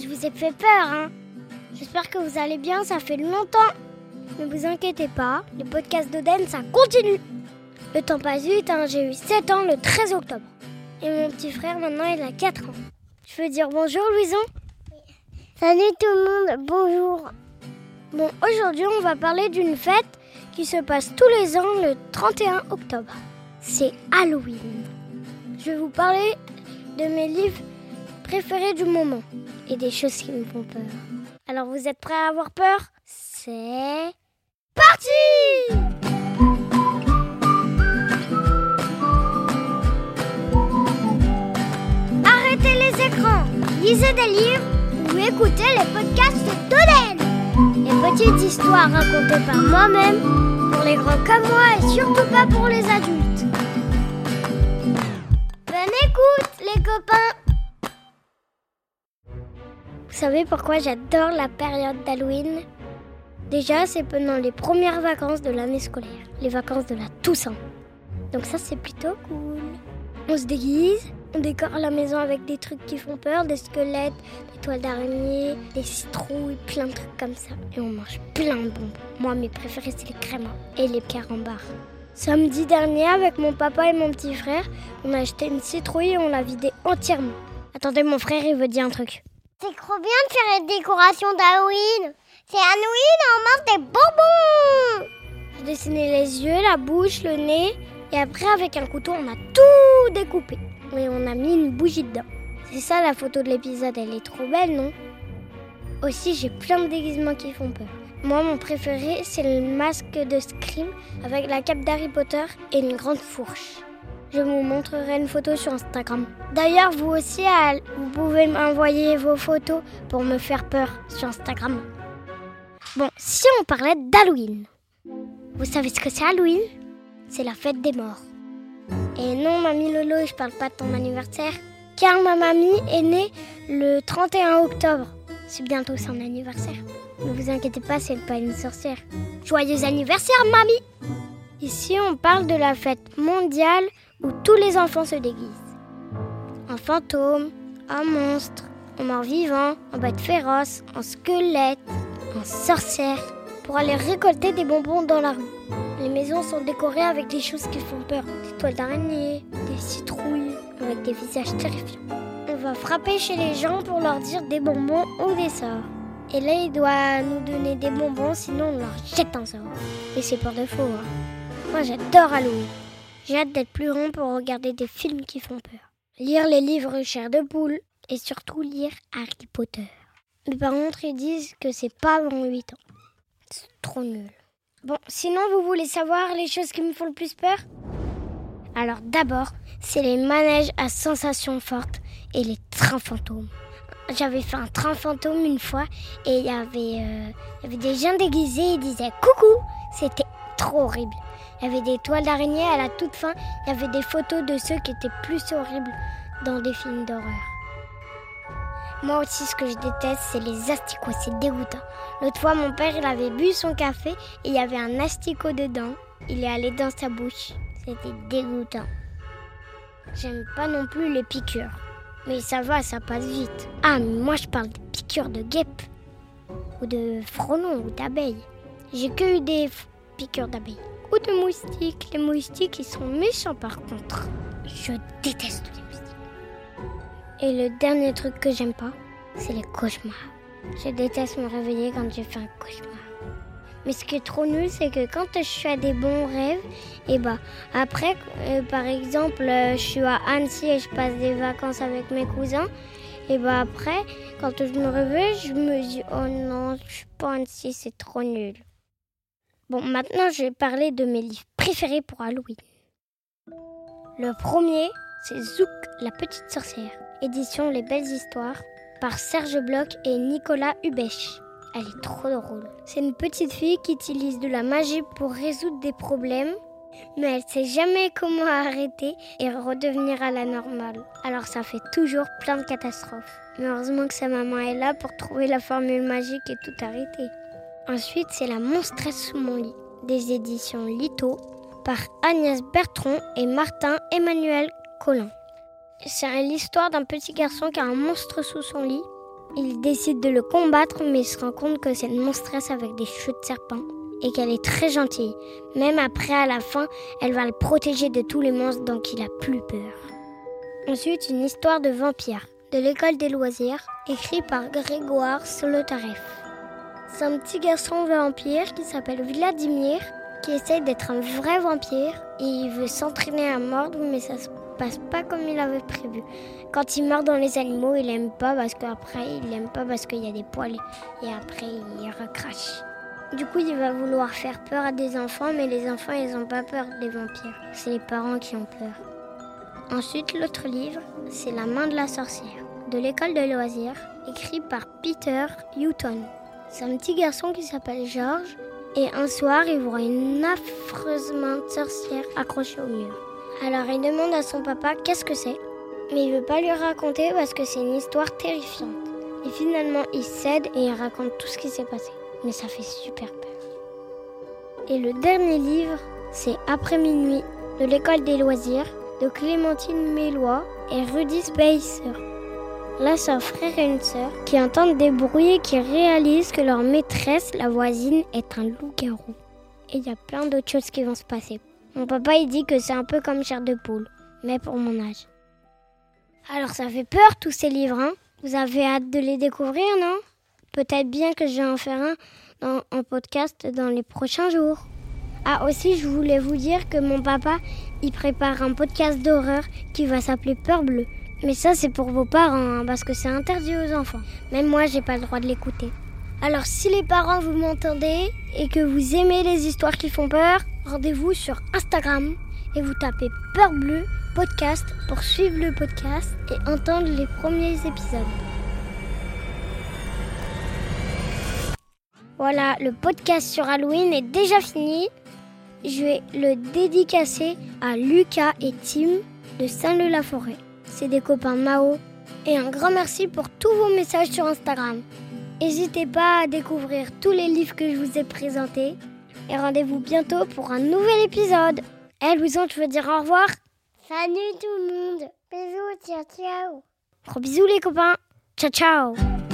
je vous ai fait peur, hein. J'espère que vous allez bien, ça fait longtemps. Ne vous inquiétez pas, le podcast d'Oden, ça continue. Le temps passe vite, hein. j'ai eu 7 ans le 13 octobre. Et mon petit frère, maintenant, il a 4 ans. Je veux dire bonjour, Louison Salut tout le monde, bonjour. Bon, aujourd'hui, on va parler d'une fête qui se passe tous les ans le 31 octobre. C'est Halloween. Je vais vous parler de mes livres préférés du moment et des choses qui me font peur. Alors vous êtes prêts à avoir peur? C'est parti Arrêtez les écrans, lisez des livres ou écoutez les podcasts d'Oden. Les petites histoires racontées par moi-même, pour les grands comme moi et surtout pas pour les adultes. Bonne écoute les copains vous savez pourquoi j'adore la période d'Halloween? Déjà, c'est pendant les premières vacances de l'année scolaire, les vacances de la Toussaint. Donc ça, c'est plutôt cool. On se déguise, on décore la maison avec des trucs qui font peur, des squelettes, des toiles d'araignée, des citrouilles, plein de trucs comme ça. Et on mange plein de bonbons. Moi, mes préférés, c'est les crémas et les carambars. Samedi dernier, avec mon papa et mon petit frère, on a acheté une citrouille et on l'a vidée entièrement. Attendez, mon frère, il veut dire un truc. C'est trop bien de faire une décoration d'Halloween. C'est Halloween, on mange des bonbons. J'ai dessiné les yeux, la bouche, le nez. Et après, avec un couteau, on a tout découpé. Et on a mis une bougie dedans. C'est ça la photo de l'épisode, elle est trop belle, non? Aussi, j'ai plein de déguisements qui font peur. Moi, mon préféré, c'est le masque de Scream avec la cape d'Harry Potter et une grande fourche. Je vous montrerai une photo sur Instagram. D'ailleurs, vous aussi, vous pouvez m'envoyer vos photos pour me faire peur sur Instagram. Bon, si on parlait d'Halloween. Vous savez ce que c'est Halloween? C'est la fête des morts. Et non, mamie Lolo, je parle pas de ton anniversaire, car ma mamie est née le 31 octobre. C'est bientôt son anniversaire. Ne vous inquiétez pas, c'est pas une sorcière. Joyeux anniversaire, mamie Ici, on parle de la fête mondiale où tous les enfants se déguisent. En fantôme, en monstre, en mort-vivant, en bête féroce, en squelette, en sorcière, pour aller récolter des bonbons dans la rue. Les maisons sont décorées avec des choses qui font peur, des toiles d'araignée, des citrouilles, avec des visages terrifiants. On va frapper chez les gens pour leur dire des bonbons ou des sorts. Et là, il doit nous donner des bonbons, sinon on leur jette un sort. Et c'est pour de faux. Hein. Moi, j'adore Halloween. J'ai hâte d'être plus grand pour regarder des films qui font peur. Lire les livres Chair de poule et surtout lire Harry Potter. Mais par contre, ils disent que c'est pas avant 8 ans. C'est trop nul. Bon, sinon, vous voulez savoir les choses qui me font le plus peur? Alors d'abord, c'est les manèges à sensations fortes et les trains fantômes. J'avais fait un train fantôme une fois et il y avait, euh, y avait des gens déguisés et disaient coucou. C'était trop horrible. Il y avait des toiles d'araignée à la toute fin. Il y avait des photos de ceux qui étaient plus horribles dans des films d'horreur. Moi aussi, ce que je déteste, c'est les asticots. C'est dégoûtant. L'autre fois, mon père, il avait bu son café et il y avait un asticot dedans. Il est allé dans sa bouche. C'était dégoûtant. J'aime pas non plus les piqûres. Mais ça va, ça passe vite. Ah, mais moi, je parle des piqûres de guêpes. Ou de frelons ou d'abeilles. J'ai que eu des piqûres d'abeilles ou de moustiques. Les moustiques, ils sont méchants par contre. Je déteste les moustiques. Et le dernier truc que j'aime pas, c'est les cauchemars. Je déteste me réveiller quand je fais un cauchemar. Mais ce qui est trop nul, c'est que quand je fais des bons rêves, et bah après, euh, par exemple, euh, je suis à Annecy et je passe des vacances avec mes cousins, et bah après, quand je me réveille, je me dis oh non, je suis pas à Annecy, c'est trop nul. Bon, maintenant je vais parler de mes livres préférés pour Halloween. Le premier, c'est Zouk, la petite sorcière, édition Les Belles Histoires, par Serge Bloch et Nicolas Hubech. Elle est trop drôle. C'est une petite fille qui utilise de la magie pour résoudre des problèmes, mais elle sait jamais comment arrêter et redevenir à la normale. Alors ça fait toujours plein de catastrophes. Mais heureusement que sa maman est là pour trouver la formule magique et tout arrêter. Ensuite, c'est La monstresse sous mon lit, des éditions Lito, par Agnès Bertrand et Martin Emmanuel Collin. C'est l'histoire d'un petit garçon qui a un monstre sous son lit. Il décide de le combattre, mais il se rend compte que c'est une monstresse avec des cheveux de serpent et qu'elle est très gentille. Même après, à la fin, elle va le protéger de tous les monstres, donc il a plus peur. Ensuite, une histoire de vampire de l'école des loisirs, écrit par Grégoire Solotareff. C'est un petit garçon vampire qui s'appelle Vladimir, qui essaye d'être un vrai vampire et il veut s'entraîner à mordre, mais ça se passe pas comme il avait prévu. Quand il mord dans les animaux, il aime pas parce qu'après, il aime pas parce qu'il y a des poils et après, il recrache. Du coup, il va vouloir faire peur à des enfants, mais les enfants, ils ont pas peur des vampires. C'est les parents qui ont peur. Ensuite, l'autre livre, c'est La main de la sorcière, de l'école de loisirs, écrit par Peter Hutton. C'est un petit garçon qui s'appelle George, et un soir, il voit une affreuse main sorcière accrochée au mur. Alors, il demande à son papa qu'est-ce que c'est, mais il veut pas lui raconter parce que c'est une histoire terrifiante. Et finalement, il cède et il raconte tout ce qui s'est passé. Mais ça fait super peur. Et le dernier livre, c'est Après minuit, de l'école des loisirs, de Clémentine Mélois et Rudy Spacer. Là, c'est un frère et une sœur qui entendent des bruits et qui réalisent que leur maîtresse, la voisine, est un loup-garou. Et il y a plein d'autres choses qui vont se passer. Mon papa, il dit que c'est un peu comme chair de poule, mais pour mon âge. Alors, ça fait peur tous ces livres, hein Vous avez hâte de les découvrir, non? Peut-être bien que je vais en faire un dans, en podcast dans les prochains jours. Ah aussi, je voulais vous dire que mon papa, il prépare un podcast d'horreur qui va s'appeler Peur Bleue. Mais ça, c'est pour vos parents, hein, parce que c'est interdit aux enfants. Même moi, j'ai pas le droit de l'écouter. Alors, si les parents vous m'entendez et que vous aimez les histoires qui font peur, rendez-vous sur Instagram et vous tapez Peur Bleue podcast pour suivre le podcast et entendre les premiers épisodes. Voilà, le podcast sur Halloween est déjà fini je vais le dédicacer à Lucas et Tim de Saint-Leu-la-Forêt. C'est des copains Mao. Et un grand merci pour tous vos messages sur Instagram. N'hésitez pas à découvrir tous les livres que je vous ai présentés. Et rendez-vous bientôt pour un nouvel épisode. Eh Louison, tu veux dire au revoir? Salut tout le monde. Bisous, ciao, ciao. Gros bisous les copains. Ciao, ciao.